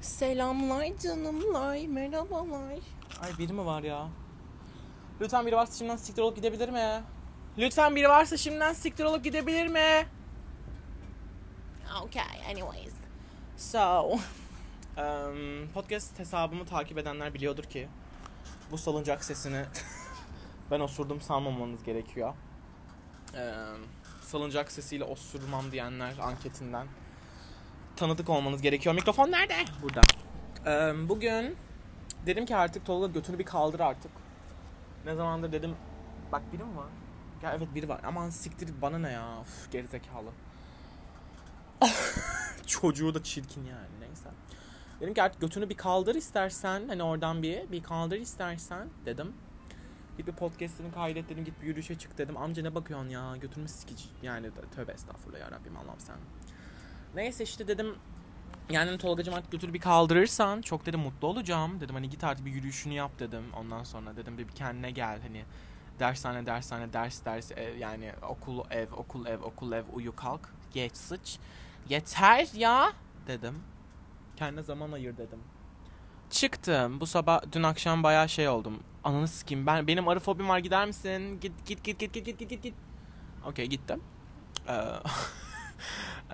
Selamlar canımlar, merhabalar. Ay biri mi var ya? Lütfen biri varsa şimdiden siktir olup gidebilir mi? Lütfen biri varsa şimdiden siktir olup gidebilir mi? Okay, anyways. So, um, podcast hesabımı takip edenler biliyordur ki bu salıncak sesini ben osurdum sanmamanız gerekiyor. Um, salıncak sesiyle osurmam diyenler anketinden tanıdık olmanız gerekiyor. Mikrofon nerede? Burada. Ee, bugün dedim ki artık Tolga götünü bir kaldır artık. Ne zamandır dedim bak biri mi var? Ya evet biri var. Aman siktir bana ne ya. Uf, gerizekalı. Çocuğu da çirkin yani neyse. Dedim ki artık götünü bir kaldır istersen. Hani oradan bir bir kaldır istersen dedim. Git bir podcast'ini kaydet dedim. Git bir yürüyüşe çık dedim. Amca ne bakıyorsun ya? Götümü sikici. Yani tövbe estağfurullah ya Rabbim Allah'ım sen. Neyse işte dedim yani Tolgacım artık götür bir kaldırırsan çok dedim mutlu olacağım. Dedim hani git artık bir yürüyüşünü yap dedim. Ondan sonra dedim bir kendine gel hani dershane dershane ders ders ev, yani okul ev okul ev okul ev uyu kalk geç sıç yeter ya dedim. Kendine zaman ayır dedim. Çıktım. Bu sabah dün akşam bayağı şey oldum. Ananı sikeyim. Ben benim arı fobim var gider misin? Git git git git git git git git. Okey gittim. Ee,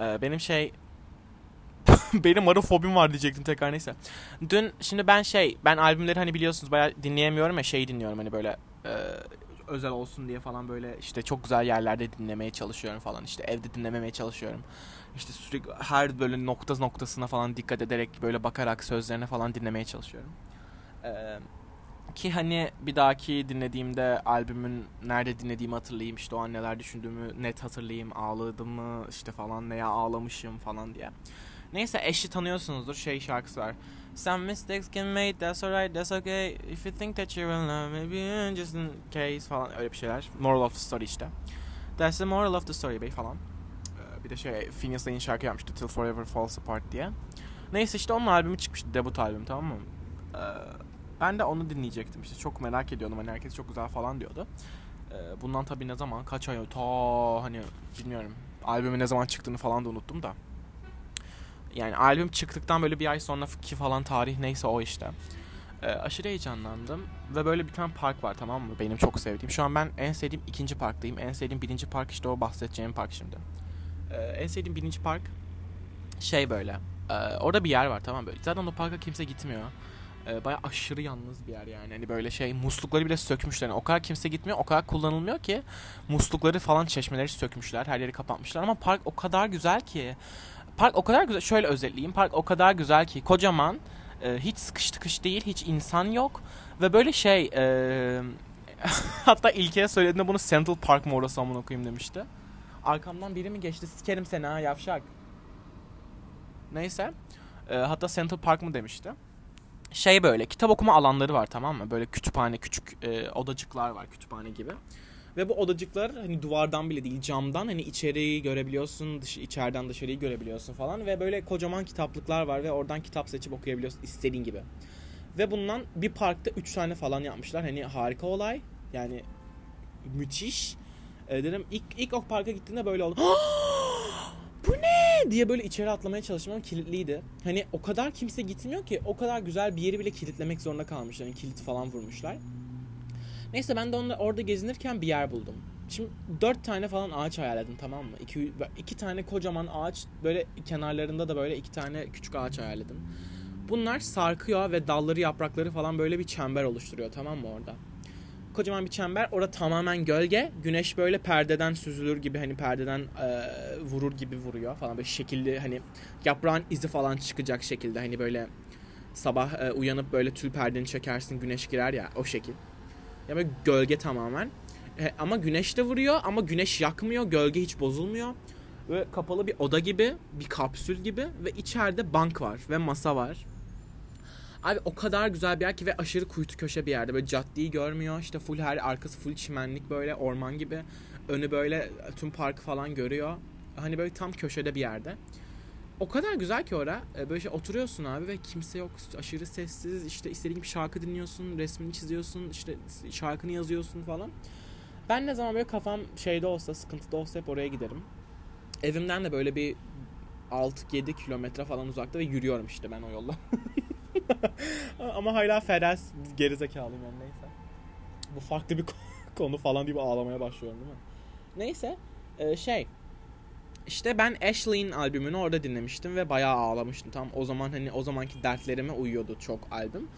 Ee, benim şey benim arı fobim var diyecektim tekrar neyse. Dün şimdi ben şey ben albümleri hani biliyorsunuz bayağı dinleyemiyorum ya şey dinliyorum hani böyle e, özel olsun diye falan böyle işte çok güzel yerlerde dinlemeye çalışıyorum falan işte evde dinlememeye çalışıyorum. İşte sürekli her böyle nokta noktasına falan dikkat ederek böyle bakarak sözlerine falan dinlemeye çalışıyorum. Eee ki hani bir dahaki dinlediğimde albümün nerede dinlediğimi hatırlayayım işte o an neler düşündüğümü net hatırlayayım ağladım mı işte falan veya ağlamışım falan diye. Neyse eşi tanıyorsunuzdur şey şarkısı var. Some mistakes can made, that's alright, that's okay. If you think that you're in love, maybe just in case falan öyle bir şeyler. Moral of the story işte. That's the moral of the story bey falan. Ee, bir de şey Phineas Day'in şarkı yapmıştı Till Forever Falls Apart diye. Neyse işte onun albümü çıkmıştı debut albüm tamam mı? Ben de onu dinleyecektim işte çok merak ediyordum hani herkes çok güzel falan diyordu. Ee, bundan tabii ne zaman kaç ay ta hani bilmiyorum albümün ne zaman çıktığını falan da unuttum da. Yani albüm çıktıktan böyle bir ay sonra ki falan tarih neyse o işte. Ee, aşırı heyecanlandım ve böyle bir tane park var tamam mı benim çok sevdiğim. Şu an ben en sevdiğim ikinci parktayım. En sevdiğim birinci park işte o bahsedeceğim park şimdi. Ee, en sevdiğim birinci park şey böyle. E, orada bir yer var tamam böyle. Zaten o parka kimse gitmiyor e, bayağı aşırı yalnız bir yer yani. Hani böyle şey muslukları bile sökmüşler. Yani o kadar kimse gitmiyor, o kadar kullanılmıyor ki muslukları falan çeşmeleri sökmüşler, her yeri kapatmışlar ama park o kadar güzel ki. Park o kadar güzel. Şöyle özetleyeyim. Park o kadar güzel ki kocaman, e, hiç sıkış tıkış değil, hiç insan yok ve böyle şey e, hatta İlke'ye söylediğinde bunu Central Park mı orası amına koyayım demişti. Arkamdan biri mi geçti? Sikerim seni ha yavşak. Neyse. E, hatta Central Park mı demişti şey böyle kitap okuma alanları var tamam mı? Böyle kütüphane küçük e, odacıklar var kütüphane gibi. Ve bu odacıklar hani duvardan bile değil camdan hani içeriği görebiliyorsun, dış, içeriden dışarıyı görebiliyorsun falan ve böyle kocaman kitaplıklar var ve oradan kitap seçip okuyabiliyorsun istediğin gibi. Ve bundan bir parkta 3 tane falan yapmışlar. Hani harika olay. Yani müthiş. E, dedim ilk ilk o parka gittiğinde böyle oldu. bu ne diye böyle içeri atlamaya çalıştım ama kilitliydi. Hani o kadar kimse gitmiyor ki o kadar güzel bir yeri bile kilitlemek zorunda kalmışlar. Yani kilit falan vurmuşlar. Neyse ben de onunla orada gezinirken bir yer buldum. Şimdi dört tane falan ağaç hayal tamam mı? İki, iki tane kocaman ağaç böyle kenarlarında da böyle iki tane küçük ağaç hayal Bunlar sarkıyor ve dalları yaprakları falan böyle bir çember oluşturuyor tamam mı orada? Kocaman bir çember. Orada tamamen gölge. Güneş böyle perdeden süzülür gibi hani perdeden e, vurur gibi vuruyor falan böyle şekilli hani yaprağın izi falan çıkacak şekilde hani böyle sabah e, uyanıp böyle tül perdeni çekersin güneş girer ya o şekil. Ya böyle gölge tamamen. E, ama güneş de vuruyor ama güneş yakmıyor. Gölge hiç bozulmuyor. Ve kapalı bir oda gibi, bir kapsül gibi ve içeride bank var ve masa var Abi o kadar güzel bir yer ki ve aşırı kuytu köşe bir yerde. Böyle caddeyi görmüyor. İşte full her arkası full çimenlik böyle orman gibi. Önü böyle tüm parkı falan görüyor. Hani böyle tam köşede bir yerde. O kadar güzel ki ora. E, böyle şey oturuyorsun abi ve kimse yok. Aşırı sessiz. İşte istediğin bir şarkı dinliyorsun. Resmini çiziyorsun. işte şarkını yazıyorsun falan. Ben ne zaman böyle kafam şeyde olsa, sıkıntıda olsa hep oraya giderim. Evimden de böyle bir 6-7 kilometre falan uzakta ve yürüyorum işte ben o yolla. Ama hala Feres gerizekalıyım yani neyse. Bu farklı bir konu falan diye ağlamaya başlıyorum değil mi? Neyse e, şey işte ben Ashley'in albümünü orada dinlemiştim ve bayağı ağlamıştım. Tam o zaman hani o zamanki dertlerime uyuyordu çok albüm.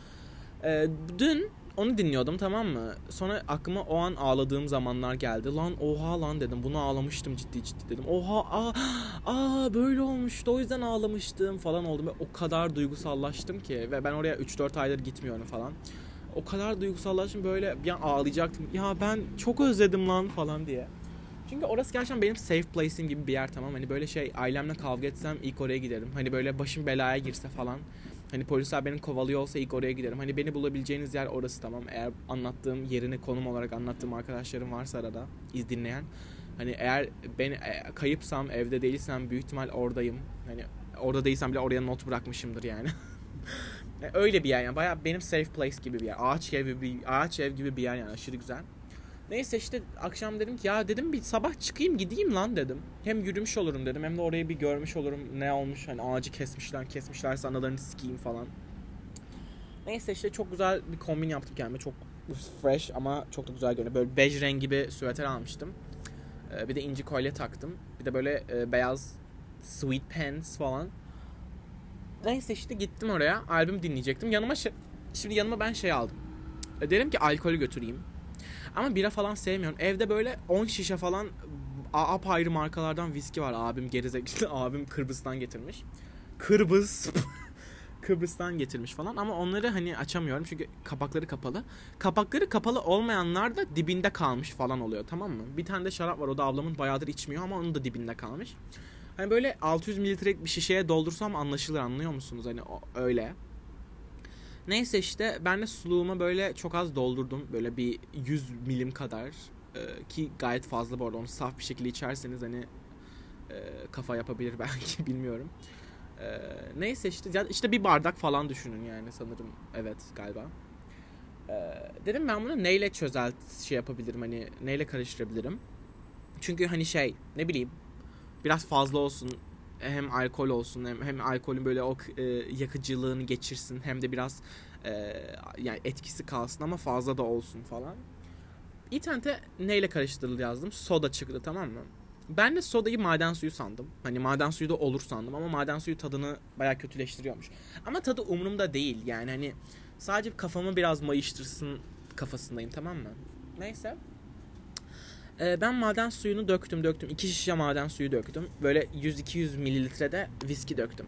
Ee, dün onu dinliyordum tamam mı? Sonra aklıma o an ağladığım zamanlar geldi. Lan oha lan dedim. Bunu ağlamıştım ciddi ciddi dedim. Oha aa, aa böyle olmuştu. O yüzden ağlamıştım falan oldum. Ve o kadar duygusallaştım ki. Ve ben oraya 3-4 aydır gitmiyorum falan. O kadar duygusallaştım böyle bir an ağlayacaktım. Ya ben çok özledim lan falan diye. Çünkü orası gerçekten benim safe place'im gibi bir yer tamam. Hani böyle şey ailemle kavga etsem ilk oraya giderim. Hani böyle başım belaya girse falan. Hani polisler beni kovalıyor olsa ilk oraya giderim. Hani beni bulabileceğiniz yer orası tamam. Eğer anlattığım yerini konum olarak anlattığım arkadaşlarım varsa arada iz dinleyen. Hani eğer ben e, kayıpsam evde değilsem büyük ihtimal oradayım. Hani orada değilsem bile oraya not bırakmışımdır yani. Öyle bir yer yani. Baya benim safe place gibi bir yer. Ağaç ev gibi bir ağaç ev gibi bir yer yani aşırı güzel. Neyse işte akşam dedim ki ya dedim bir sabah çıkayım gideyim lan dedim. Hem yürümüş olurum dedim hem de orayı bir görmüş olurum ne olmuş hani ağacı kesmişler kesmişlerse analarını sikeyim falan. Neyse işte çok güzel bir kombin yaptım kendime çok fresh ama çok da güzel görünüyor. Böyle bej rengi bir süveter almıştım. Ee, bir de inci kolye taktım. Bir de böyle e, beyaz sweet pants falan. Neyse işte gittim oraya albüm dinleyecektim. Yanıma şey, şimdi yanıma ben şey aldım. E, dedim ki alkolü götüreyim. Ama bira falan sevmiyorum. Evde böyle 10 şişe falan apayrı markalardan viski var. Abim gerizekalı abim Kıbrıs'tan getirmiş. Kıbrıs Kıbrıs'tan getirmiş falan ama onları hani açamıyorum çünkü kapakları kapalı. Kapakları kapalı olmayanlar da dibinde kalmış falan oluyor tamam mı? Bir tane de şarap var o da ablamın bayağıdır içmiyor ama onun da dibinde kalmış. Hani böyle 600 mililitrelik bir şişeye doldursam anlaşılır anlıyor musunuz? Hani öyle. Neyse işte ben de suluğuma böyle çok az doldurdum. Böyle bir 100 milim kadar. Ee, ki gayet fazla bu arada. Onu saf bir şekilde içerseniz hani e, kafa yapabilir belki bilmiyorum. Ee, neyse işte işte bir bardak falan düşünün yani sanırım. Evet galiba. Ee, dedim ben bunu neyle çözelt şey yapabilirim hani neyle karıştırabilirim. Çünkü hani şey ne bileyim biraz fazla olsun hem alkol olsun hem, hem alkolün böyle o e, yakıcılığını geçirsin hem de biraz e, yani etkisi kalsın ama fazla da olsun falan. İnternete neyle karıştırıldı yazdım. Soda çıktı tamam mı? Ben de sodayı maden suyu sandım. Hani maden suyu da olur sandım ama maden suyu tadını baya kötüleştiriyormuş. Ama tadı umurumda değil yani hani sadece kafamı biraz mayıştırsın kafasındayım tamam mı? Neyse. Ee, ben maden suyunu döktüm döktüm. iki şişe maden suyu döktüm. Böyle 100-200 mililitrede viski döktüm.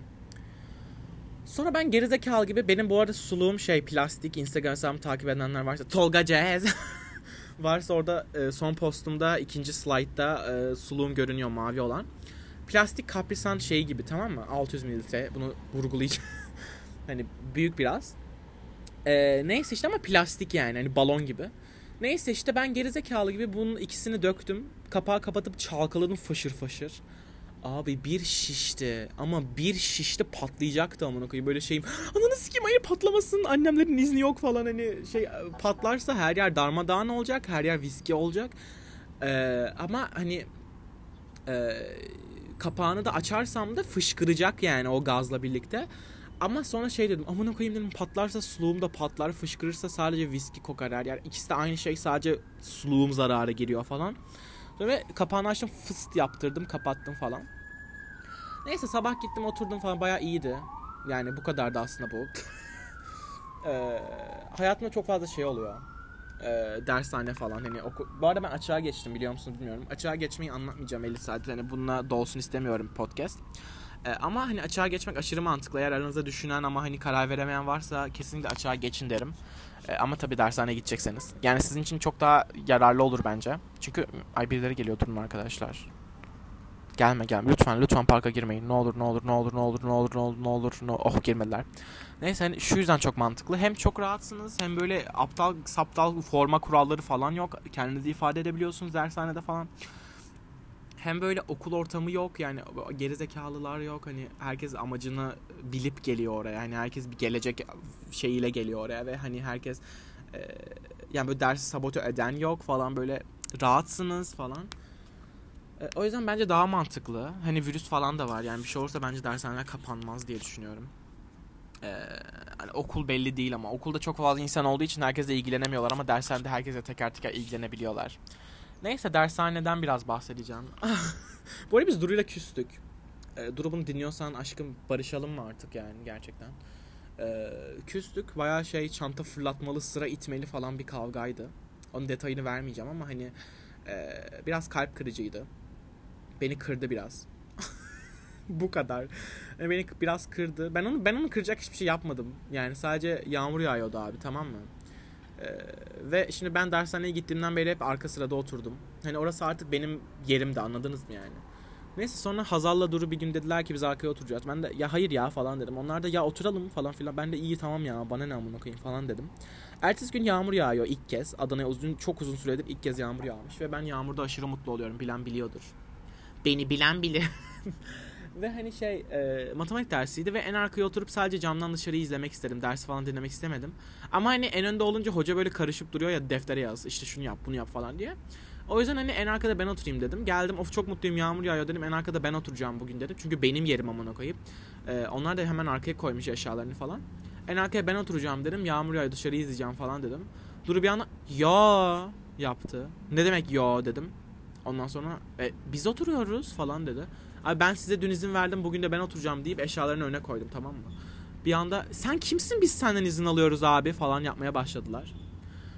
Sonra ben gerizekalı gibi benim bu arada suluğum şey plastik Instagram hesabımı takip edenler varsa Tolga Jazz varsa orada e, son postumda ikinci slide'da e, suluğum görünüyor mavi olan. Plastik kaprisan şey gibi tamam mı? 600 mililitre bunu vurgulayacağım. hani büyük biraz. E, neyse işte ama plastik yani hani balon gibi. Neyse işte ben gerizekalı gibi bunun ikisini döktüm. Kapağı kapatıp çalkaladım faşır faşır. Abi bir şişti ama bir şişti patlayacaktı amına koyayım böyle şeyim. Ananı sikeyim hayır patlamasın annemlerin izni yok falan hani şey patlarsa her yer darmadağın olacak her yer viski olacak. Ee, ama hani e, kapağını da açarsam da fışkıracak yani o gazla birlikte. Ama sonra şey dedim amına koyayım dedim patlarsa suluğum da patlar fışkırırsa sadece viski kokar her yer. İkisi de aynı şey sadece suluğum zararı geliyor falan. Ve kapağını açtım fıst yaptırdım kapattım falan. Neyse sabah gittim oturdum falan baya iyiydi. Yani bu kadar da aslında bu. ee, hayatımda çok fazla şey oluyor. Ee, dershane falan hani oku... Bu arada ben açığa geçtim biliyor musun bilmiyorum. Açığa geçmeyi anlatmayacağım 50 saat. Hani bununla dolsun istemiyorum podcast. Ee, ama hani açığa geçmek aşırı mantıklı. Eğer aranızda düşünen ama hani karar veremeyen varsa kesinlikle açığa geçin derim. E, ama tabii dershaneye gidecekseniz. Yani sizin için çok daha yararlı olur bence. Çünkü ay birileri geliyor durun arkadaşlar. Gelme gelme lütfen lütfen parka girmeyin. Ne olur ne olur ne olur ne olur ne olur ne olur ne olur ne. Oh girmediler. Neyse hani şu yüzden çok mantıklı. Hem çok rahatsınız hem böyle aptal saptal forma kuralları falan yok. Kendinizi ifade edebiliyorsunuz dershanede falan hem böyle okul ortamı yok yani gerizekalılar yok hani herkes amacını bilip geliyor oraya hani herkes bir gelecek şeyiyle geliyor oraya ve hani herkes e, yani böyle dersi sabote eden yok falan böyle rahatsınız falan E, o yüzden bence daha mantıklı. Hani virüs falan da var. Yani bir şey olursa bence dershaneler kapanmaz diye düşünüyorum. Ee, hani okul belli değil ama okulda çok fazla insan olduğu için herkese ilgilenemiyorlar ama dershanede herkese teker teker ilgilenebiliyorlar. Neyse dershaneden biraz bahsedeceğim. Bu arada biz Duru'yla küstük. Ee, Duru bunu dinliyorsan aşkım barışalım mı artık yani gerçekten. Ee, küstük. Bayağı şey çanta fırlatmalı, sıra itmeli falan bir kavgaydı. Onun detayını vermeyeceğim ama hani e, biraz kalp kırıcıydı. Beni kırdı biraz. Bu kadar. Yani beni biraz kırdı. Ben onu ben onu kıracak hiçbir şey yapmadım. Yani sadece yağmur yağıyordu abi tamam mı? Ee, ve şimdi ben dershaneye gittiğimden beri hep arka sırada oturdum. Hani orası artık benim yerimde anladınız mı yani? Neyse sonra Hazal'la Duru bir gün dediler ki biz arkaya oturacağız. Ben de ya hayır ya falan dedim. Onlar da ya oturalım falan filan. Ben de iyi tamam ya bana ne amına koyayım falan dedim. Ertesi gün yağmur yağıyor ilk kez. Adana'ya uzun çok uzun süredir ilk kez yağmur yağmış ve ben yağmurda aşırı mutlu oluyorum. Bilen biliyordur. Beni bilen bilir. ve hani şey e, matematik dersiydi ve en arkaya oturup sadece camdan dışarıyı izlemek istedim. Ders falan dinlemek istemedim. Ama hani en önde olunca hoca böyle karışıp duruyor ya deftere yaz işte şunu yap bunu yap falan diye. O yüzden hani en arkada ben oturayım dedim. Geldim of çok mutluyum yağmur yağıyor dedim. En arkada ben oturacağım bugün dedim. Çünkü benim yerim amına koyup. Ee, onlar da hemen arkaya koymuş eşyalarını falan. En arkaya ben oturacağım dedim. Yağmur yağıyor dışarı izleyeceğim falan dedim. Duru bir anda ya yaptı. Ne demek ya dedim. Ondan sonra e, biz oturuyoruz falan dedi. Abi ben size dün izin verdim bugün de ben oturacağım deyip eşyalarını öne koydum tamam mı? Bir anda sen kimsin biz senden izin alıyoruz abi falan yapmaya başladılar.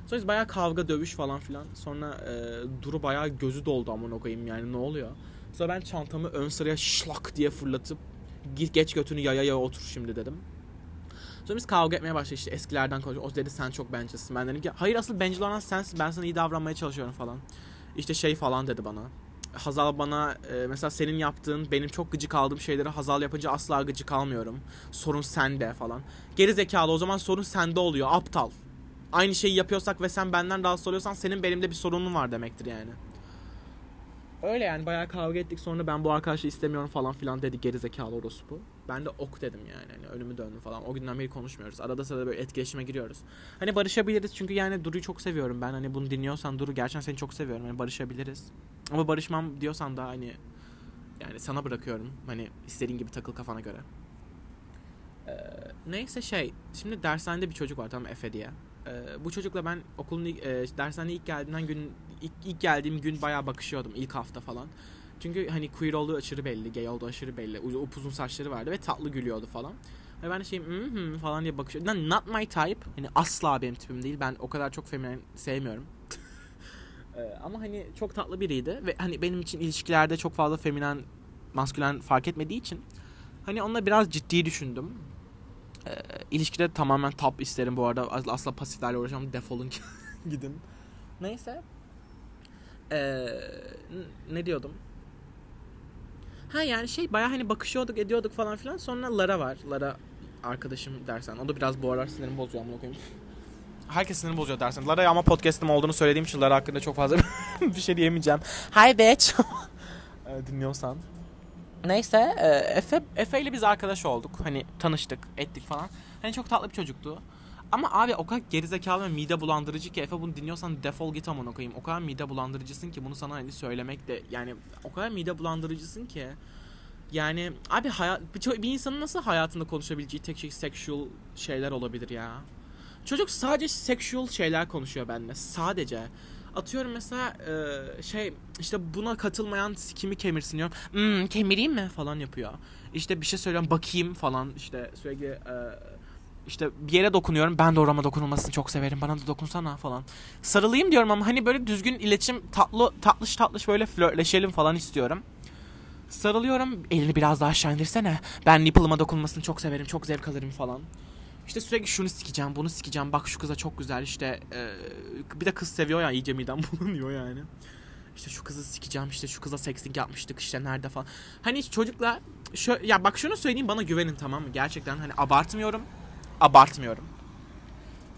Sonra biz bayağı kavga dövüş falan filan. Sonra e, Duru bayağı gözü doldu amına koyayım yani ne oluyor? Sonra ben çantamı ön sıraya şlak diye fırlatıp git geç götünü yaya yaya otur şimdi dedim. Sonra biz kavga etmeye başladık işte eskilerden konuşuyoruz. O dedi sen çok bencilsin. Ben dedim ki hayır asıl bencil olan sensin. Ben sana iyi davranmaya çalışıyorum falan. İşte şey falan dedi bana. Hazal bana e, mesela senin yaptığın benim çok gıcık aldığım şeyleri Hazal yapınca asla gıcık almıyorum. Sorun sende falan. Geri zekalı o zaman sorun sende oluyor aptal. Aynı şeyi yapıyorsak ve sen benden rahatsız oluyorsan senin benimle bir sorunun var demektir yani. Öyle yani bayağı kavga ettik sonra ben bu arkadaşı istemiyorum falan filan dedi geri zekalı orospu. Ben de ok dedim yani hani önümü döndüm falan. O günden beri konuşmuyoruz. Arada sırada böyle etkileşime giriyoruz. Hani barışabiliriz çünkü yani Duru'yu çok seviyorum ben. Hani bunu dinliyorsan Duru gerçekten seni çok seviyorum. Hani barışabiliriz. Ama barışmam diyorsan da hani yani sana bırakıyorum. Hani istediğin gibi takıl kafana göre. Ee, neyse şey şimdi dershanede bir çocuk var tamam Efe diye. Ee, bu çocukla ben okulun e, dershaneye ilk geldiğinden gün ilk, ilk geldiğim gün bayağı bakışıyordum ilk hafta falan. Çünkü hani queer olduğu aşırı belli, gay olduğu aşırı belli. Upuzun saçları vardı ve tatlı gülüyordu falan. Ve ben de şey mm falan diye bakışıyordum. Not my type. Hani asla benim tipim değil. Ben o kadar çok feminen sevmiyorum. Ee, ama hani çok tatlı biriydi ve hani benim için ilişkilerde çok fazla feminen, maskülen fark etmediği için hani onunla biraz ciddi düşündüm. Ee, ilişkide tamamen top isterim bu arada. Asla pasiflerle uğraşamam. Defolun gidin. Neyse. Ee, ne diyordum? Ha yani şey baya hani bakışıyorduk ediyorduk falan filan. Sonra Lara var. Lara arkadaşım dersen. O da biraz bu aralar sinirim bozuyor amına koyayım. Herkes sinirim bozuyor dersen. Lara ama podcast'ım olduğunu söylediğim için Lara hakkında çok fazla bir şey diyemeyeceğim. Hi bitch. Dinliyorsan. Neyse e, Efe, Efe ile biz arkadaş olduk. Hani tanıştık, ettik falan. Hani çok tatlı bir çocuktu. Ama abi o kadar gerizekalı ve mide bulandırıcı ki Efe bunu dinliyorsan defol git amına koyayım. O kadar mide bulandırıcısın ki bunu sana hani söylemek de yani o kadar mide bulandırıcısın ki yani abi hayat bir, bir insanın nasıl hayatında konuşabileceği tek şey sexual şeyler olabilir ya. Çocuk sadece sexual şeyler konuşuyor benimle. Sadece. Atıyorum mesela e, şey işte buna katılmayan kimi kemirsin diyorum. Hmm, kemireyim mi falan yapıyor. İşte bir şey söylüyorum bakayım falan işte sürekli e, işte bir yere dokunuyorum. Ben de orama dokunulmasını çok severim. Bana da dokunsana falan. Sarılayım diyorum ama hani böyle düzgün iletişim tatlı tatlış tatlış böyle flörtleşelim falan istiyorum. Sarılıyorum. Elini biraz daha aşağı indirsene. Ben nipple'ıma dokunmasını çok severim. Çok zevk alırım falan. İşte sürekli şunu sikeceğim, bunu sikeceğim. Bak şu kıza çok güzel işte. E, bir de kız seviyor ya iyice midem bulunuyor yani. İşte şu kızı sikeceğim işte şu kıza sexting yapmıştık işte nerede falan. Hani çocukla şu ya bak şunu söyleyeyim bana güvenin tamam mı? Gerçekten hani abartmıyorum abartmıyorum.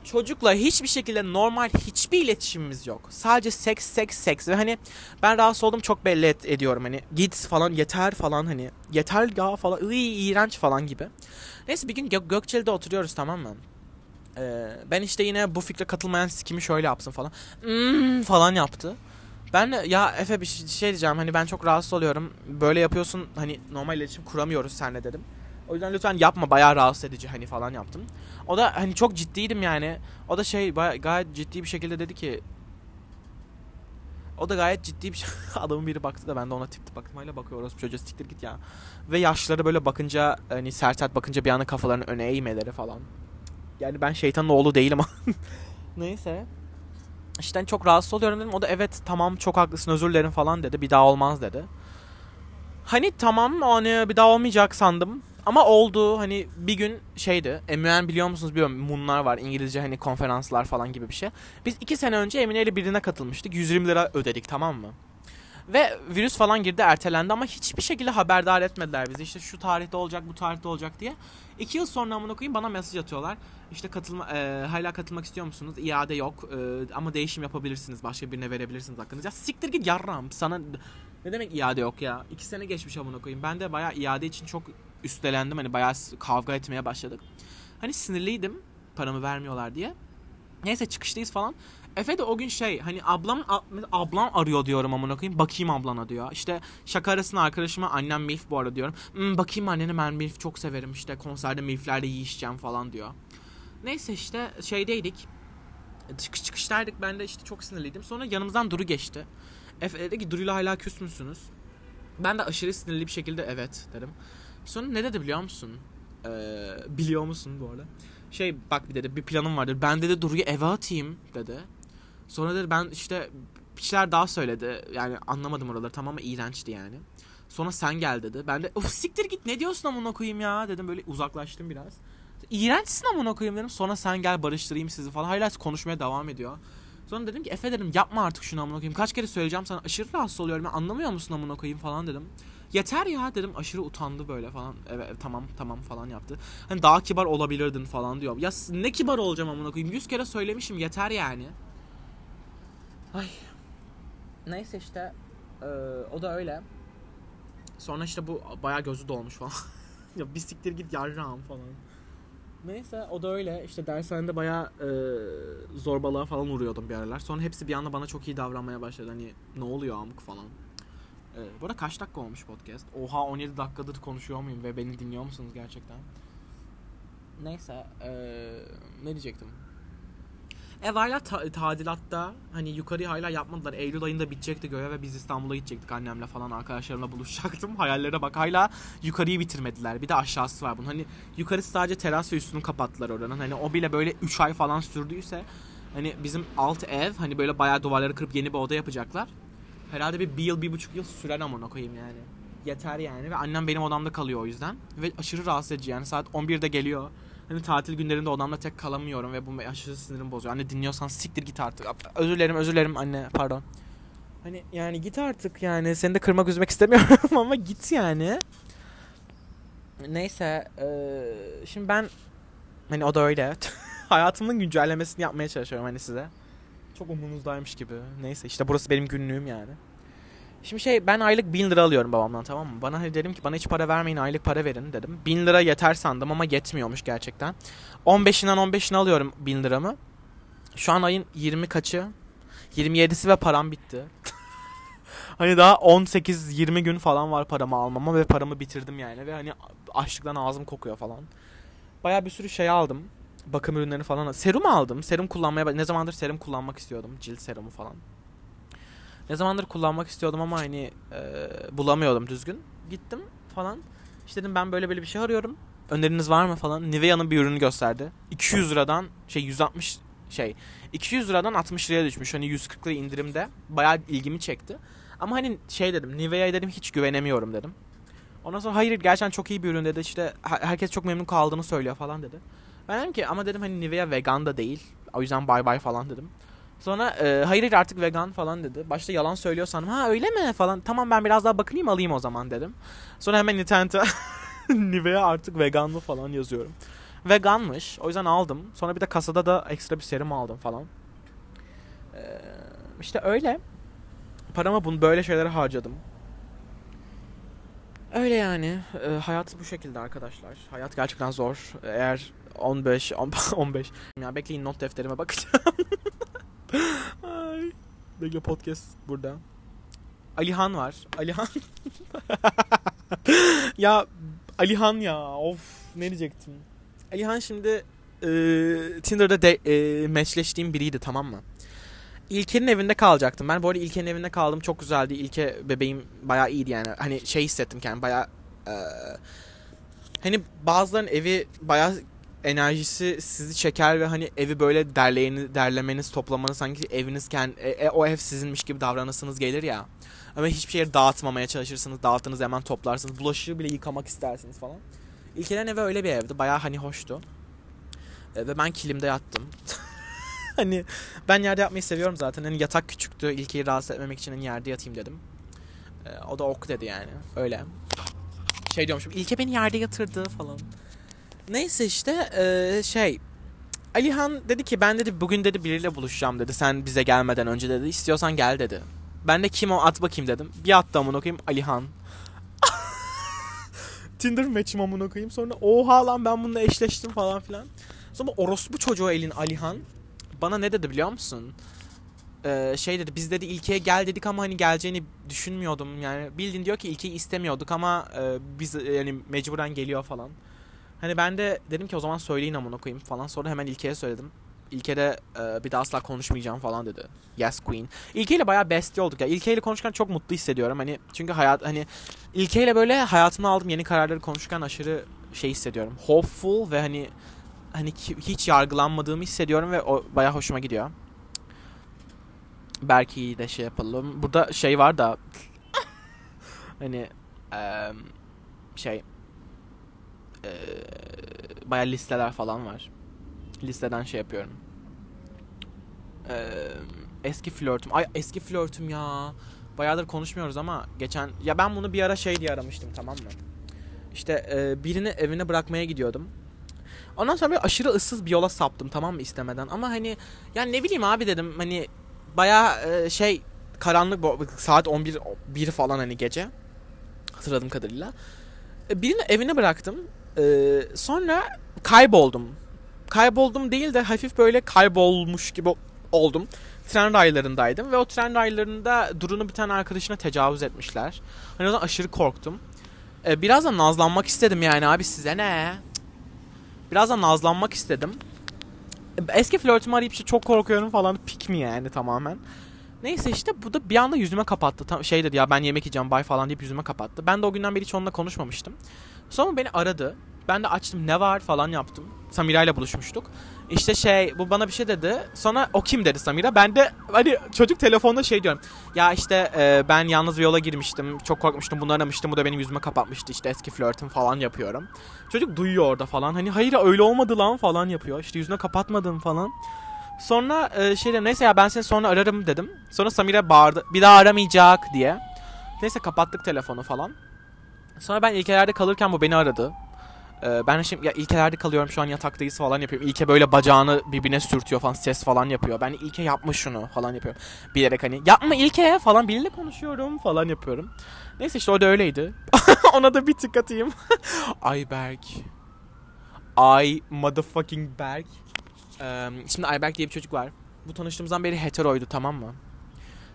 Çocukla hiçbir şekilde normal hiçbir iletişimimiz yok. Sadece seks seks seks ve hani ben rahatsız oldum çok belli et, ediyorum hani git falan yeter falan hani yeter ya falan iy, iğrenç falan gibi. Neyse bir gün Gök Gökçeli'de oturuyoruz tamam mı? Ee, ben işte yine bu fikre katılmayan sikimi şöyle yapsın falan. Hmm, falan yaptı. Ben de ya Efe bir şey diyeceğim hani ben çok rahatsız oluyorum. Böyle yapıyorsun hani normal iletişim kuramıyoruz seninle dedim. O yüzden lütfen yapma bayağı rahatsız edici hani falan yaptım. O da hani çok ciddiydim yani. O da şey bayağı, gayet ciddi bir şekilde dedi ki o da gayet ciddi bir şey. Adamın biri baktı da ben de ona tip tip baktım. Hala bakıyor orası çocuğa siktir git ya. Ve yaşları böyle bakınca hani sert sert bakınca bir anda kafalarını öne eğmeleri falan. Yani ben şeytanın oğlu değilim. Neyse. İşte çok rahatsız oluyorum dedim. O da evet tamam çok haklısın özür dilerim falan dedi. Bir daha olmaz dedi. Hani tamam hani bir daha olmayacak sandım. Ama oldu hani bir gün şeydi. MUN biliyor musunuz bilmiyorum. Munlar var İngilizce hani konferanslar falan gibi bir şey. Biz iki sene önce Emine ile birine katılmıştık. 120 lira ödedik tamam mı? Ve virüs falan girdi ertelendi ama hiçbir şekilde haberdar etmediler bizi. İşte şu tarihte olacak bu tarihte olacak diye. İki yıl sonra amına koyayım bana mesaj atıyorlar. İşte katılma, e, hala katılmak istiyor musunuz? İade yok e, ama değişim yapabilirsiniz. Başka birine verebilirsiniz hakkınızı. Ya siktir git yarram. Sana ne demek iade yok ya? İki sene geçmiş amına koyayım. Ben de bayağı iade için çok üstelendim. Hani bayağı kavga etmeye başladık. Hani sinirliydim paramı vermiyorlar diye. Neyse çıkıştayız falan. Efe de o gün şey hani ablam ablam arıyor diyorum amına koyayım. Bakayım ablana diyor. İşte şaka arasında arkadaşıma annem milf bu arada diyorum. Hmm, bakayım annene ben milf çok severim işte konserde milflerle yiyişeceğim falan diyor. Neyse işte şeydeydik. Çıkış çıkıştaydık ben de işte çok sinirliydim. Sonra yanımızdan Duru geçti. Efe dedi ki Duru'yla hala küs müsünüz? Ben de aşırı sinirli bir şekilde evet dedim. Sonra ne dedi biliyor musun? Ee, biliyor musun bu arada? Şey bak bir dedi bir planım vardır. Ben dedi Duru'yu eve atayım dedi. Sonra dedi ben işte bir şeyler daha söyledi. Yani anlamadım oraları tamam mı iğrençti yani. Sonra sen gel dedi. Ben de of siktir git ne diyorsun amına koyayım ya dedim böyle uzaklaştım biraz. İğrençsin amına koyayım dedim. Sonra sen gel barıştırayım sizi falan. Hala konuşmaya devam ediyor. Sonra dedim ki Efe dedim yapma artık şunu amına koyayım. Kaç kere söyleyeceğim sana aşırı rahatsız oluyorum. Anlamıyor musun amına koyayım falan dedim. Yeter ya dedim aşırı utandı böyle falan. Evet tamam tamam falan yaptı. Hani daha kibar olabilirdin falan diyor. Ya ne kibar olacağım amına koyayım. Yüz kere söylemişim yeter yani. Ay. Neyse işte ee, o da öyle. Sonra işte bu bayağı gözü dolmuş falan. ya bir siktir git yarrağım falan. Neyse o da öyle. İşte dershanede bayağı e, zorbalığa falan uğruyordum bir aralar. Sonra hepsi bir anda bana çok iyi davranmaya başladı. Hani ne oluyor amık falan. E, bu arada kaç dakika olmuş podcast? Oha 17 dakikadır konuşuyor muyum ve beni dinliyor musunuz gerçekten? Neyse e, ne diyecektim? Ev hala ta- tadilatta. Hani yukarıyı hala yapmadılar. Eylül ayında bitecekti göğe ve biz İstanbul'a gidecektik annemle falan arkadaşlarımla buluşacaktım. Hayallere bak hala yukarıyı bitirmediler. Bir de aşağısı var bunun. Hani yukarısı sadece teras ve üstünü kapattılar oranın. Hani o bile böyle 3 ay falan sürdüyse hani bizim alt ev hani böyle bayağı duvarları kırıp yeni bir oda yapacaklar. Herhalde bir, bir yıl, bir buçuk yıl sürer ama koyayım yani. Yeter yani. Ve annem benim odamda kalıyor o yüzden. Ve aşırı rahatsız edici yani. Saat 11'de geliyor. Hani tatil günlerinde odamda tek kalamıyorum ve bu aşırı sinirim bozuyor. Anne dinliyorsan siktir git artık. Özür dilerim özür dilerim anne pardon. Hani yani git artık yani. Seni de kırmak üzmek istemiyorum ama git yani. Neyse. Ee, şimdi ben hani o da öyle. Hayatımın güncellemesini yapmaya çalışıyorum hani size. Çok umunuzdaymış gibi. Neyse işte burası benim günlüğüm yani. Şimdi şey ben aylık 1000 lira alıyorum babamdan tamam mı? Bana hani dedim ki bana hiç para vermeyin aylık para verin dedim. 1000 lira yeter sandım ama yetmiyormuş gerçekten. 15'inden 15'ini alıyorum 1000 liramı. Şu an ayın 20 kaçı? 27'si ve param bitti. hani daha 18-20 gün falan var paramı almama ve paramı bitirdim yani. Ve hani açlıktan ağzım kokuyor falan. Baya bir sürü şey aldım. Bakım ürünleri falan. Serum aldım. Serum kullanmaya ne zamandır serum kullanmak istiyordum. Cilt serumu falan. Ne zamandır kullanmak istiyordum ama hani e, bulamıyordum düzgün. Gittim falan. İşte dedim ben böyle böyle bir şey arıyorum. Öneriniz var mı falan. Nivea'nın bir ürünü gösterdi. 200 liradan şey 160 şey 200 liradan 60 liraya düşmüş. Hani 140 lira indirimde. Bayağı ilgimi çekti. Ama hani şey dedim Nivea'ya dedim hiç güvenemiyorum dedim. Ondan sonra hayır gerçekten çok iyi bir ürün dedi. İşte herkes çok memnun kaldığını söylüyor falan dedi. Ben dedim ki ama dedim hani Nivea vegan da değil. O yüzden bay bay falan dedim. Sonra e, hayır artık vegan falan dedi. Başta yalan söylüyor sanırım. Ha öyle mi falan. Tamam ben biraz daha bakınayım alayım o zaman dedim. Sonra hemen internete Nivea artık vegan mı falan yazıyorum. Veganmış. O yüzden aldım. Sonra bir de kasada da ekstra bir serum aldım falan. Ee, işte öyle. Paramı bunu böyle şeylere harcadım. Öyle yani. E, hayat bu şekilde arkadaşlar. Hayat gerçekten zor. Eğer 15 15 ya bekleyin not defterime bakacağım. Ay. Bekle podcast burada. Alihan var. Alihan. ya Alihan ya of ne diyecektim. Alihan şimdi e, Tinder'da de, e, matchleştiğim biriydi tamam mı? İlker'in evinde kalacaktım. Ben bu arada İlker'in evinde kaldım. Çok güzeldi. İlke bebeğim bayağı iyiydi yani. Hani şey hissettim kendimi bayağı e, hani bazıların evi bayağı enerjisi sizi çeker ve hani evi böyle derleyeni, derlemeniz, toplamanız sanki eviniz kendi, e, e, o ev sizinmiş gibi davranasınız gelir ya. Ama hiçbir şeyi dağıtmamaya çalışırsınız. Dağıttığınız hemen toplarsınız. Bulaşığı bile yıkamak istersiniz falan. İlkelerin evi öyle bir evdi. Bayağı hani hoştu. E, ve ben kilimde yattım. hani ben yerde yatmayı seviyorum zaten. Hani yatak küçüktü. İlkeyi rahatsız etmemek için hani yerde yatayım dedim. E, o da ok dedi yani. Öyle. Şey diyormuşum. İlke beni yerde yatırdı falan. Neyse işte şey Alihan dedi ki ben dedi bugün dedi biriyle buluşacağım dedi. Sen bize gelmeden önce dedi. İstiyorsan gel dedi. Ben de kim o at bakayım dedim. Bir attı amına koyayım Alihan. Tinder match'im amına koyayım. Sonra oha lan ben bununla eşleştim falan filan. Sonra orospu çocuğu elin Alihan bana ne dedi biliyor musun? Ee, şey dedi biz dedi ilkeye gel dedik ama hani geleceğini düşünmüyordum yani bildin diyor ki ilkeyi istemiyorduk ama e, biz yani mecburen geliyor falan. Hani ben de dedim ki o zaman söyleyin amına koyayım falan. Sonra hemen İlke'ye söyledim. İlke de e, bir daha asla konuşmayacağım falan dedi. Yes Queen. İlke ile bayağı bestie olduk ya. İlke ile konuşurken çok mutlu hissediyorum. Hani çünkü hayat hani İlke ile böyle hayatımda aldığım yeni kararları konuşurken aşırı şey hissediyorum. Hopeful ve hani hani hiç yargılanmadığımı hissediyorum ve o bayağı hoşuma gidiyor. Belki de şey yapalım. Burada şey var da hani e, şey e, bayağı listeler falan var. Listeden şey yapıyorum. E, eski flörtüm. Ay eski flörtüm ya. Bayağıdır konuşmuyoruz ama geçen ya ben bunu bir ara şey diye aramıştım tamam mı? İşte e, birini evine bırakmaya gidiyordum. Ondan sonra böyle aşırı ıssız bir yola saptım tamam mı istemeden. Ama hani yani ne bileyim abi dedim hani bayağı e, şey karanlık saat 11 1 falan hani gece hatırladığım kadarıyla. E, birini evine bıraktım. Ee, sonra kayboldum. Kayboldum değil de hafif böyle kaybolmuş gibi oldum. Tren raylarındaydım ve o tren raylarında Duru'nu bir tane arkadaşına tecavüz etmişler. Hani o zaman aşırı korktum. Ee, biraz da nazlanmak istedim yani abi size ne? Biraz da nazlanmak istedim. Eski flörtümü arayıp işte çok korkuyorum falan pik mi yani tamamen. Neyse işte bu da bir anda yüzüme kapattı. Tam şey dedi ya ben yemek yiyeceğim bay falan deyip yüzüme kapattı. Ben de o günden beri hiç onunla konuşmamıştım. Sonra beni aradı. Ben de açtım ne var falan yaptım. Samira ile buluşmuştuk. İşte şey bu bana bir şey dedi. Sonra o kim dedi Samira. Ben de hani çocuk telefonda şey diyorum. Ya işte e, ben yalnız bir yola girmiştim. Çok korkmuştum bunu aramıştım. Bu da benim yüzüme kapatmıştı. İşte eski flörtüm falan yapıyorum. Çocuk duyuyor orada falan. Hani hayır öyle olmadı lan falan yapıyor. İşte yüzüne kapatmadım falan. Sonra e, şey dedim neyse ya ben seni sonra ararım dedim. Sonra Samira bağırdı. Bir daha aramayacak diye. Neyse kapattık telefonu falan. Sonra ben ilkelerde kalırken bu beni aradı. Ee, ben şimdi ya ilkelerde kalıyorum şu an yataktayız falan yapıyorum. İlke böyle bacağını birbirine sürtüyor falan ses falan yapıyor. Ben ilke yapma şunu falan yapıyorum. Bilerek hani yapma ilke falan biriyle konuşuyorum falan yapıyorum. Neyse işte o da öyleydi. Ona da bir tık atayım. Ayberk. Ay motherfucking Berk. Ee, şimdi Ayberk diye bir çocuk var. Bu tanıştığımızdan beri heteroydu tamam mı?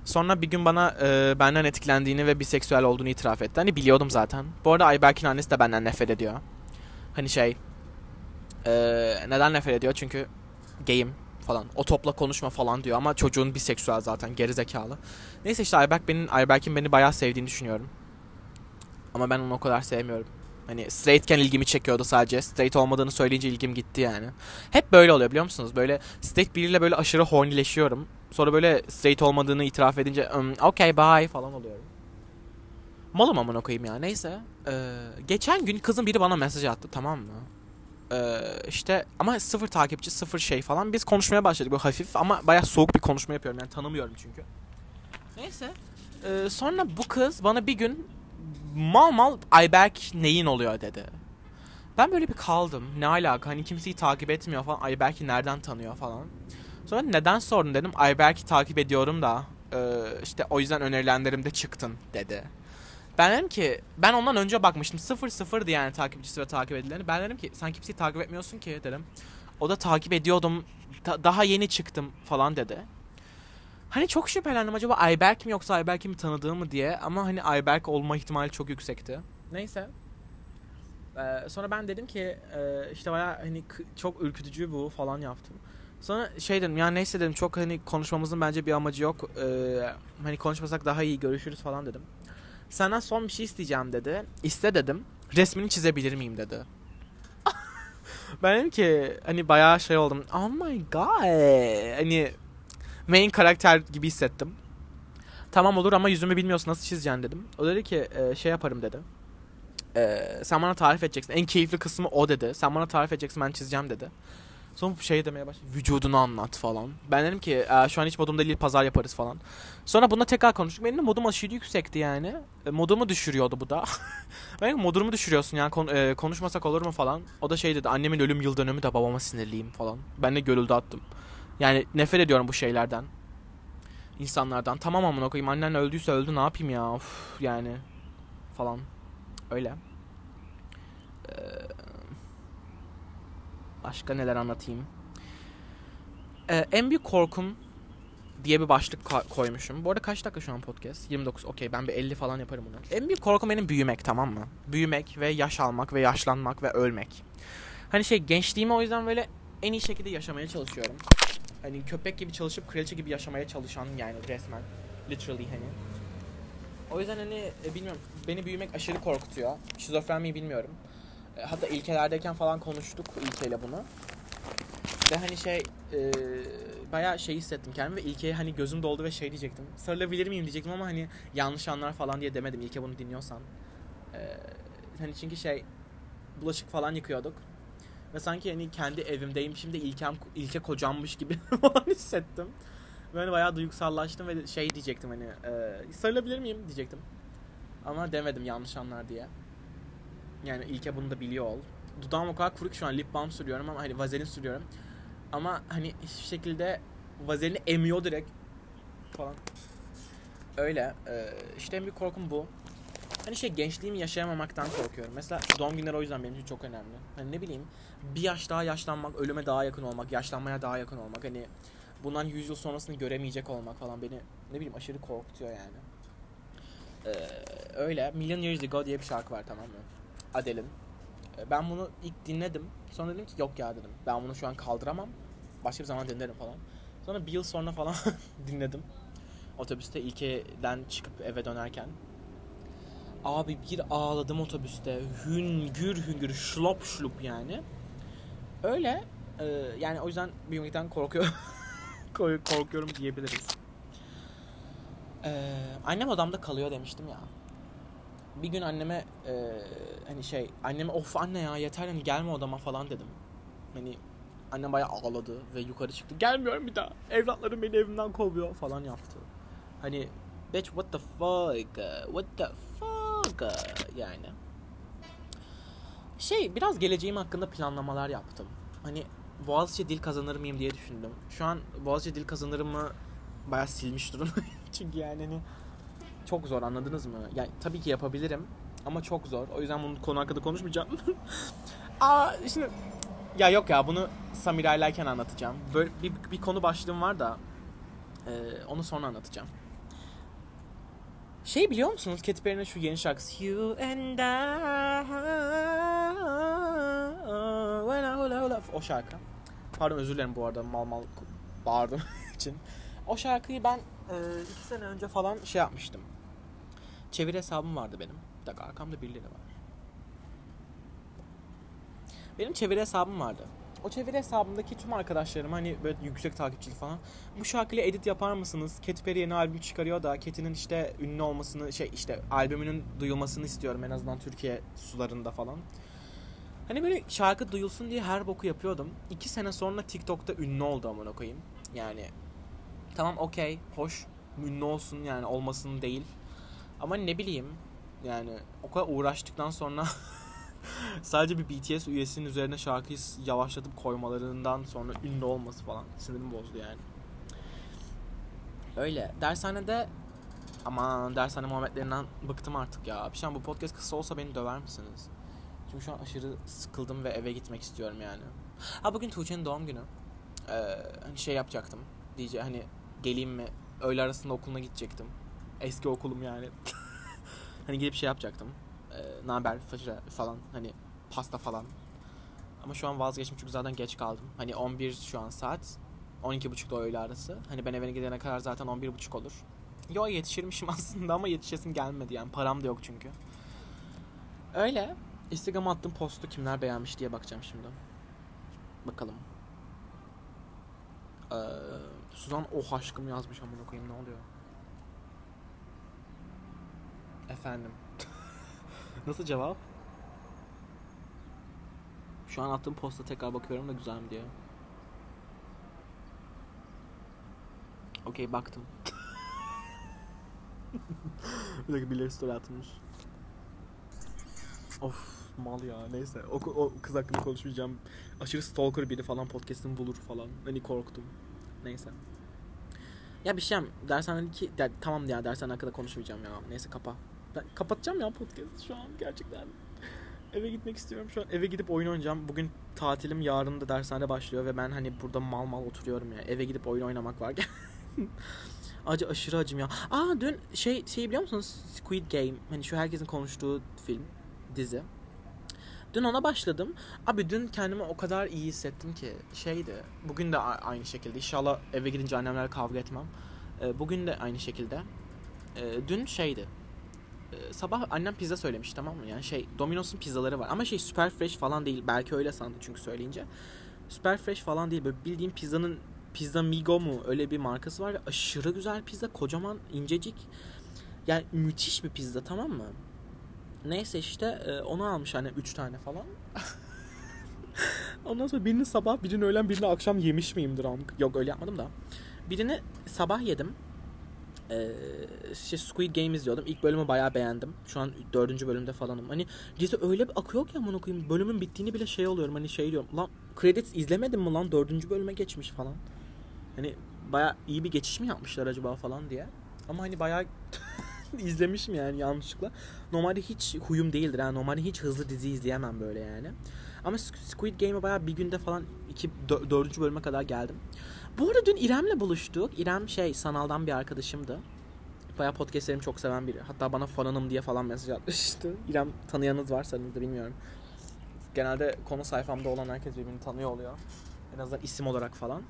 Sonra bir gün bana e, benden etkilendiğini ve biseksüel olduğunu itiraf etti. Hani biliyordum zaten. Bu arada Ayberk'in annesi de benden nefret ediyor. Hani şey e, neden nefret ediyor? Çünkü gayim falan. O topla konuşma falan diyor ama çocuğun biseksüel zaten geri zekalı. Neyse işte Ayberk benim Ayberk'in beni bayağı sevdiğini düşünüyorum. Ama ben onu o kadar sevmiyorum. Hani straightken ilgimi çekiyordu sadece. Straight olmadığını söyleyince ilgim gitti yani. Hep böyle oluyor biliyor musunuz? Böyle straight biriyle böyle aşırı hornileşiyorum. Sonra böyle straight olmadığını itiraf edince okay bye falan oluyorum. Malım amına koyayım ya. Neyse. Ee, geçen gün kızın biri bana mesaj attı tamam mı? Ee, işte ama sıfır takipçi sıfır şey falan. Biz konuşmaya başladık böyle hafif ama baya soğuk bir konuşma yapıyorum yani tanımıyorum çünkü. Neyse. Ee, sonra bu kız bana bir gün mal mal Ayberk neyin oluyor dedi. Ben böyle bir kaldım. Ne alaka? Hani kimseyi takip etmiyor falan. Ayberk'i nereden tanıyor falan. Sonra neden sordun dedim. Ayberk'i takip ediyorum da e, işte o yüzden önerilenlerimde çıktın dedi. Ben dedim ki ben ondan önce bakmıştım. Sıfır sıfırdı yani takipçisi ve takip edileni. Ben dedim ki sen kimseyi takip etmiyorsun ki dedim. O da takip ediyordum. Ta- daha yeni çıktım falan dedi. Hani çok şüphelendim acaba Ayberk mi yoksa Ayberk'i mi tanıdığım mı diye. Ama hani Ayberk olma ihtimali çok yüksekti. Neyse. Ee, sonra ben dedim ki e, işte baya hani çok ürkütücü bu falan yaptım. Sonra şey dedim ya neyse dedim çok hani konuşmamızın bence bir amacı yok. Ee, hani konuşmasak daha iyi görüşürüz falan dedim. Senden son bir şey isteyeceğim dedi. İste dedim. Resmini çizebilir miyim dedi. ben dedim ki hani bayağı şey oldum. Oh my god. Hani main karakter gibi hissettim. Tamam olur ama yüzümü bilmiyorsun nasıl çizeceksin dedim. O dedi ki e, şey yaparım dedi. E, sen bana tarif edeceksin. En keyifli kısmı o dedi. Sen bana tarif edeceksin ben çizeceğim dedi. Sonra şey demeye başladı. Vücudunu anlat falan. Ben dedim ki e, şu an hiç modumda değil pazar yaparız falan. Sonra buna tekrar konuştuk. Benim de modum aşırı yüksekti yani. E, modumu düşürüyordu bu da. ben modumu düşürüyorsun yani kon- e, konuşmasak olur mu falan. O da şey dedi annemin ölüm yıl dönümü de babama sinirliyim falan. Ben de görüldü attım. Yani nefret ediyorum bu şeylerden. İnsanlardan. Tamam amına koyayım annen öldüyse öldü ne yapayım ya. Of, yani falan. Öyle. Ee, başka neler anlatayım? Ee, en büyük korkum diye bir başlık koymuşum. Bu arada kaç dakika şu an podcast? 29. Okey ben bir 50 falan yaparım bunu. En büyük korkum benim büyümek tamam mı? Büyümek ve yaş almak ve yaşlanmak ve ölmek. Hani şey gençliğimi o yüzden böyle en iyi şekilde yaşamaya çalışıyorum. Hani köpek gibi çalışıp kraliçe gibi yaşamaya çalışan yani resmen. Literally hani. O yüzden hani e, bilmiyorum beni büyümek aşırı korkutuyor. Şizofren miyim bilmiyorum. E, hatta ilkelerdeyken falan konuştuk ilkeyle bunu. Ve hani şey e, bayağı şey hissettim kendimi ve ilkeye hani gözüm doldu ve şey diyecektim. Sarılabilir miyim diyecektim ama hani yanlış anlar falan diye demedim ilke bunu dinliyorsan. E, hani çünkü şey bulaşık falan yıkıyorduk. Ve sanki hani kendi evimdeyim şimdi ilkem ilke kocammış gibi falan hissettim. Böyle bayağı duygusallaştım ve şey diyecektim hani e, sarılabilir miyim diyecektim. Ama demedim yanlış anlar diye. Yani ilke bunu da biliyor ol. Dudağım o kadar kuruk şu an lip balm sürüyorum ama hani vazelin sürüyorum. Ama hani hiçbir şekilde vazelini emiyor direkt falan. Öyle. E, işte en büyük korkum bu. Hani şey gençliğimi yaşayamamaktan korkuyorum. Mesela doğum günleri o yüzden benim için çok önemli. Hani ne bileyim bir yaş daha yaşlanmak, ölüme daha yakın olmak, yaşlanmaya daha yakın olmak. Hani bundan 100 yıl sonrasını göremeyecek olmak falan beni ne bileyim aşırı korkutuyor yani. Ee, öyle. Million Years Ago diye bir şarkı var tamam mı? Adele'in. Ben bunu ilk dinledim. Sonra dedim ki yok ya dedim. Ben bunu şu an kaldıramam. Başka bir zaman dinlerim falan. Sonra bir yıl sonra falan dinledim. Otobüste ilkeden çıkıp eve dönerken. Abi bir ağladım otobüste. Hüngür hüngür şlop şlup yani. Öyle. Ee, yani o yüzden büyümekten korkuyorum. korkuyorum diyebiliriz. Ee, annem odamda kalıyor demiştim ya. Bir gün anneme e, hani şey anneme of anne ya yeter hani gelme odama falan dedim. Hani annem bayağı ağladı ve yukarı çıktı. Gelmiyorum bir daha. Evlatlarım beni evimden kovuyor falan yaptı. Hani bitch what the fuck what the fuck yani. Şey biraz geleceğim hakkında planlamalar yaptım. Hani Boğaziçi dil kazanır mıyım diye düşündüm. Şu an Boğaziçi dil kazanırımı bayağı silmiş durumdayım. Çünkü yani hani çok zor anladınız mı? Yani tabii ki yapabilirim ama çok zor. O yüzden bunun konu hakkında konuşmayacağım. Aa şimdi ya yok ya bunu Samira'ylayken anlatacağım. Böyle bir, bir konu başlığım var da e, onu sonra anlatacağım. Şey biliyor musunuz Katy Perry'nin şu yeni şarkısı You and I when I hula hula o şarkı. Pardon özür dilerim bu arada mal mal bağırdım için. O şarkıyı ben e, iki sene önce falan şey yapmıştım. Çeviri hesabım vardı benim. Bir dakika arkamda birileri var. Benim çeviri hesabım vardı. O çeviri hesabımdaki tüm arkadaşlarım hani böyle yüksek takipçili falan bu şarkıyla edit yapar mısınız? Katy Perry yeni albüm çıkarıyor da Katy'nin işte ünlü olmasını şey işte albümünün duyulmasını istiyorum en azından Türkiye sularında falan. Hani böyle şarkı duyulsun diye her boku yapıyordum. İki sene sonra TikTok'ta ünlü oldu amına koyayım. Yani tamam okey hoş ünlü olsun yani olmasın değil. Ama ne bileyim yani o kadar uğraştıktan sonra sadece bir BTS üyesinin üzerine şarkıyı yavaşlatıp koymalarından sonra ünlü olması falan sinirimi bozdu yani. Öyle. Dershanede aman dershane muhabbetlerinden bıktım artık ya. Bir şey bu podcast kısa olsa beni döver misiniz? Çünkü şu an aşırı sıkıldım ve eve gitmek istiyorum yani. Ha bugün Tuğçe'nin doğum günü. Ee, hani şey yapacaktım. Diyece hani geleyim mi öğle arasında okuluna gidecektim. Eski okulum yani. hani gidip şey yapacaktım. Ee, naber faşa falan hani pasta falan. Ama şu an vazgeçtim çünkü zaten geç kaldım. Hani 11 şu an saat. 12.30'da öğle arası. Hani ben eve gidene kadar zaten 11.30 olur. Yo yetişirmişim aslında ama yetişesim gelmedi yani. Param da yok çünkü. Öyle. Instagram'a attığım postu kimler beğenmiş diye bakacağım şimdi. Bakalım. Ee, Suzan oh aşkım yazmış amına koyayım ne oluyor? Efendim. Nasıl cevap? Şu an attığım posta tekrar bakıyorum da güzel mi diye. Okey baktım. bir dakika birileri story atmış. Of mal ya neyse o, o kız hakkında konuşmayacağım. Aşırı stalker biri falan podcast'ını bulur falan. Hani korktum. Neyse. Ya bir şeyim dershanedeki der, tamam ya dershane hakkında konuşmayacağım ya. Neyse kapa. Ben kapatacağım ya podcast şu an gerçekten. Eve gitmek istiyorum şu an. Eve gidip oyun oynayacağım. Bugün tatilim yarın da dershane başlıyor ve ben hani burada mal mal oturuyorum ya. Eve gidip oyun oynamak var. Acı aşırı acım ya. Aa dün şey şey biliyor musunuz? Squid Game. Hani şu herkesin konuştuğu film, dizi. Dün ona başladım. Abi dün kendimi o kadar iyi hissettim ki şeydi. Bugün de aynı şekilde. İnşallah eve gidince annemlerle kavga etmem. Ee, bugün de aynı şekilde. Ee, dün şeydi. Ee, sabah annem pizza söylemiş tamam mı? Yani şey Domino's'un pizzaları var. Ama şey super fresh falan değil. Belki öyle sandı çünkü söyleyince. Super fresh falan değil. Böyle bildiğim pizzanın Pizza Migo mu öyle bir markası var ve aşırı güzel pizza. Kocaman incecik. Yani müthiş bir pizza tamam mı? Neyse işte e, onu almış hani 3 tane falan. Ondan sonra birini sabah, birini öğlen, birini akşam yemiş miyimdir? Yok öyle yapmadım da. Birini sabah yedim. İşte Squid Game izliyordum. İlk bölümü bayağı beğendim. Şu an dördüncü bölümde falanım. Hani dizi öyle bir akıyor ki amına koyayım. Bölümün bittiğini bile şey oluyorum. Hani şey diyorum. Lan credits izlemedim mi lan? Dördüncü bölüme geçmiş falan. Hani bayağı iyi bir geçiş mi yapmışlar acaba falan diye. Ama hani bayağı izlemişim yani yanlışlıkla. Normalde hiç huyum değildir. Yani normalde hiç hızlı dizi izleyemem böyle yani. Ama Squid Game'e bayağı bir günde falan iki, dördüncü bölüme kadar geldim. Bu arada dün İrem'le buluştuk. İrem şey sanaldan bir arkadaşımdı. Bayağı podcastlerimi çok seven biri. Hatta bana fanınım diye falan mesaj atmıştı. İrem tanıyanınız varsa da bilmiyorum. Genelde konu sayfamda olan herkes birbirini tanıyor oluyor. En azından isim olarak falan.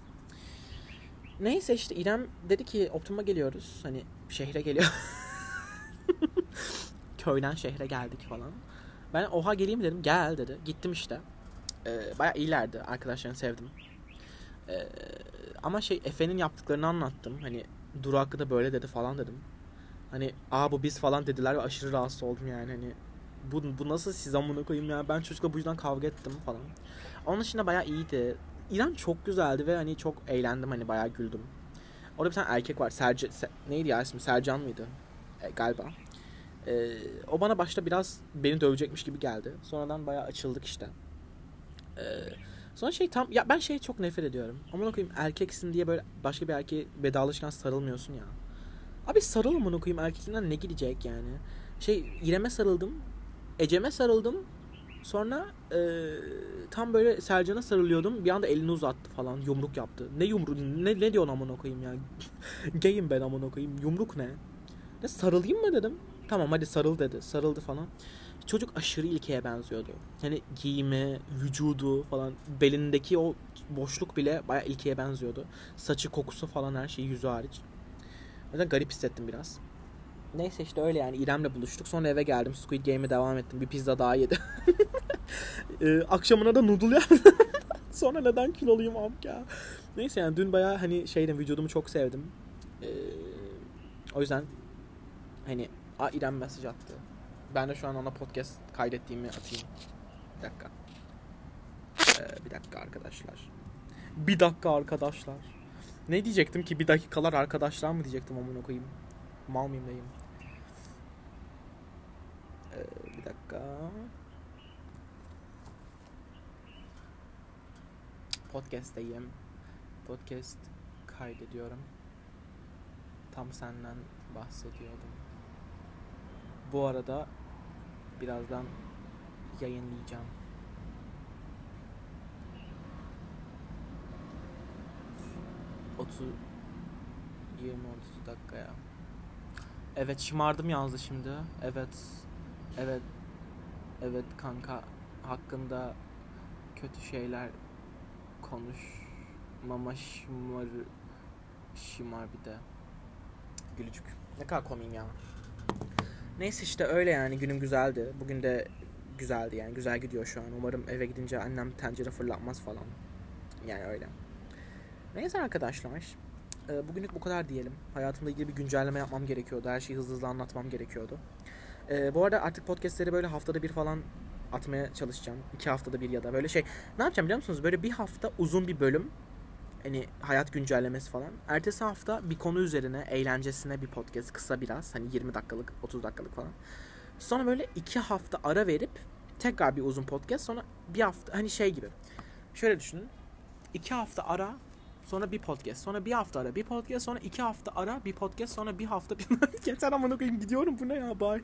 Neyse işte İrem dedi ki Optimum'a geliyoruz. Hani şehre geliyor. Köyden şehre geldik falan. Ben oha geleyim dedim. Gel dedi. Gittim işte. Ee, bayağı iyilerdi. Arkadaşlarını sevdim. Ee, ama şey Efe'nin yaptıklarını anlattım. Hani Duru hakkında böyle dedi falan dedim. Hani aa bu biz falan dediler ve aşırı rahatsız oldum yani hani bu, bu nasıl siz amına koyayım ya ben çocukla bu yüzden kavga ettim falan. Onun dışında bayağı iyiydi. İrem çok güzeldi ve hani çok eğlendim hani bayağı güldüm. Orada bir tane erkek var. Serci, Ser, neydi ya ismi? Sercan mıydı? E, galiba. E, o bana başta biraz beni dövecekmiş gibi geldi. Sonradan bayağı açıldık işte. E, sonra şey tam ya ben şey çok nefret ediyorum. Aman koyayım erkeksin diye böyle başka bir erkeğe vedalaşırken sarılmıyorsun ya. Abi sarıl amına koyayım erkekliğinden ne gidecek yani. Şey İrem'e sarıldım. Ecem'e sarıldım. Sonra e, tam böyle Sercan'a sarılıyordum. Bir anda elini uzattı falan. Yumruk yaptı. Ne yumruk? Ne, ne diyorsun amına koyayım ya? Gayim ben amına koyayım. Yumruk ne? Ne sarılayım mı dedim. Tamam hadi sarıl dedi. Sarıldı falan. Çocuk aşırı ilkeye benziyordu. Yani giyimi, vücudu falan. Belindeki o boşluk bile baya ilkeye benziyordu. Saçı, kokusu falan her şey yüzü hariç. O yüzden garip hissettim biraz. Neyse işte öyle yani İrem'le buluştuk. Sonra eve geldim. Squid Game'e devam ettim. Bir pizza daha yedim. ee, akşamına da noodle yaptım. Sonra neden kiloluyum amk ya. Neyse yani dün baya hani şeydim vücudumu çok sevdim. Ee, o yüzden hani a İrem mesaj attı. Ben de şu an ona podcast kaydettiğimi atayım. Bir dakika. Ee, bir dakika arkadaşlar. Bir dakika arkadaşlar. Ne diyecektim ki bir dakikalar arkadaşlar mı diyecektim amına koyayım. Mal mıyım neyim? Ee, bir dakika. Podcast'teyim. Podcast kaydediyorum. Tam senden bahsediyordum. Bu arada birazdan yayınlayacağım. Otu 20-30 dakikaya. Evet şımardım yazdı şimdi. Evet. Evet. Evet kanka hakkında kötü şeyler konuş. Mama şımar şımar bir de. Gülücük. Ne kadar komiyim ya. Neyse işte öyle yani günüm güzeldi. Bugün de güzeldi yani güzel gidiyor şu an. Umarım eve gidince annem tencere fırlatmaz falan. Yani öyle. Neyse arkadaşlar. e, Bugünlük bu kadar diyelim. Hayatımda ilgili bir güncelleme yapmam gerekiyordu. Her şeyi hızlı hızlı anlatmam gerekiyordu. E, bu arada artık podcastleri böyle haftada bir falan atmaya çalışacağım. İki haftada bir ya da böyle şey. Ne yapacağım biliyor musunuz? Böyle bir hafta uzun bir bölüm. Hani hayat güncellemesi falan. Ertesi hafta bir konu üzerine eğlencesine bir podcast kısa biraz. Hani 20 dakikalık 30 dakikalık falan. Sonra böyle iki hafta ara verip tekrar bir uzun podcast. Sonra bir hafta hani şey gibi. Şöyle düşünün. iki hafta ara sonra bir podcast. Sonra bir hafta ara bir podcast. Sonra iki hafta ara bir podcast. Sonra bir hafta bir... Yeter amına koyayım gidiyorum bu ne ya bye.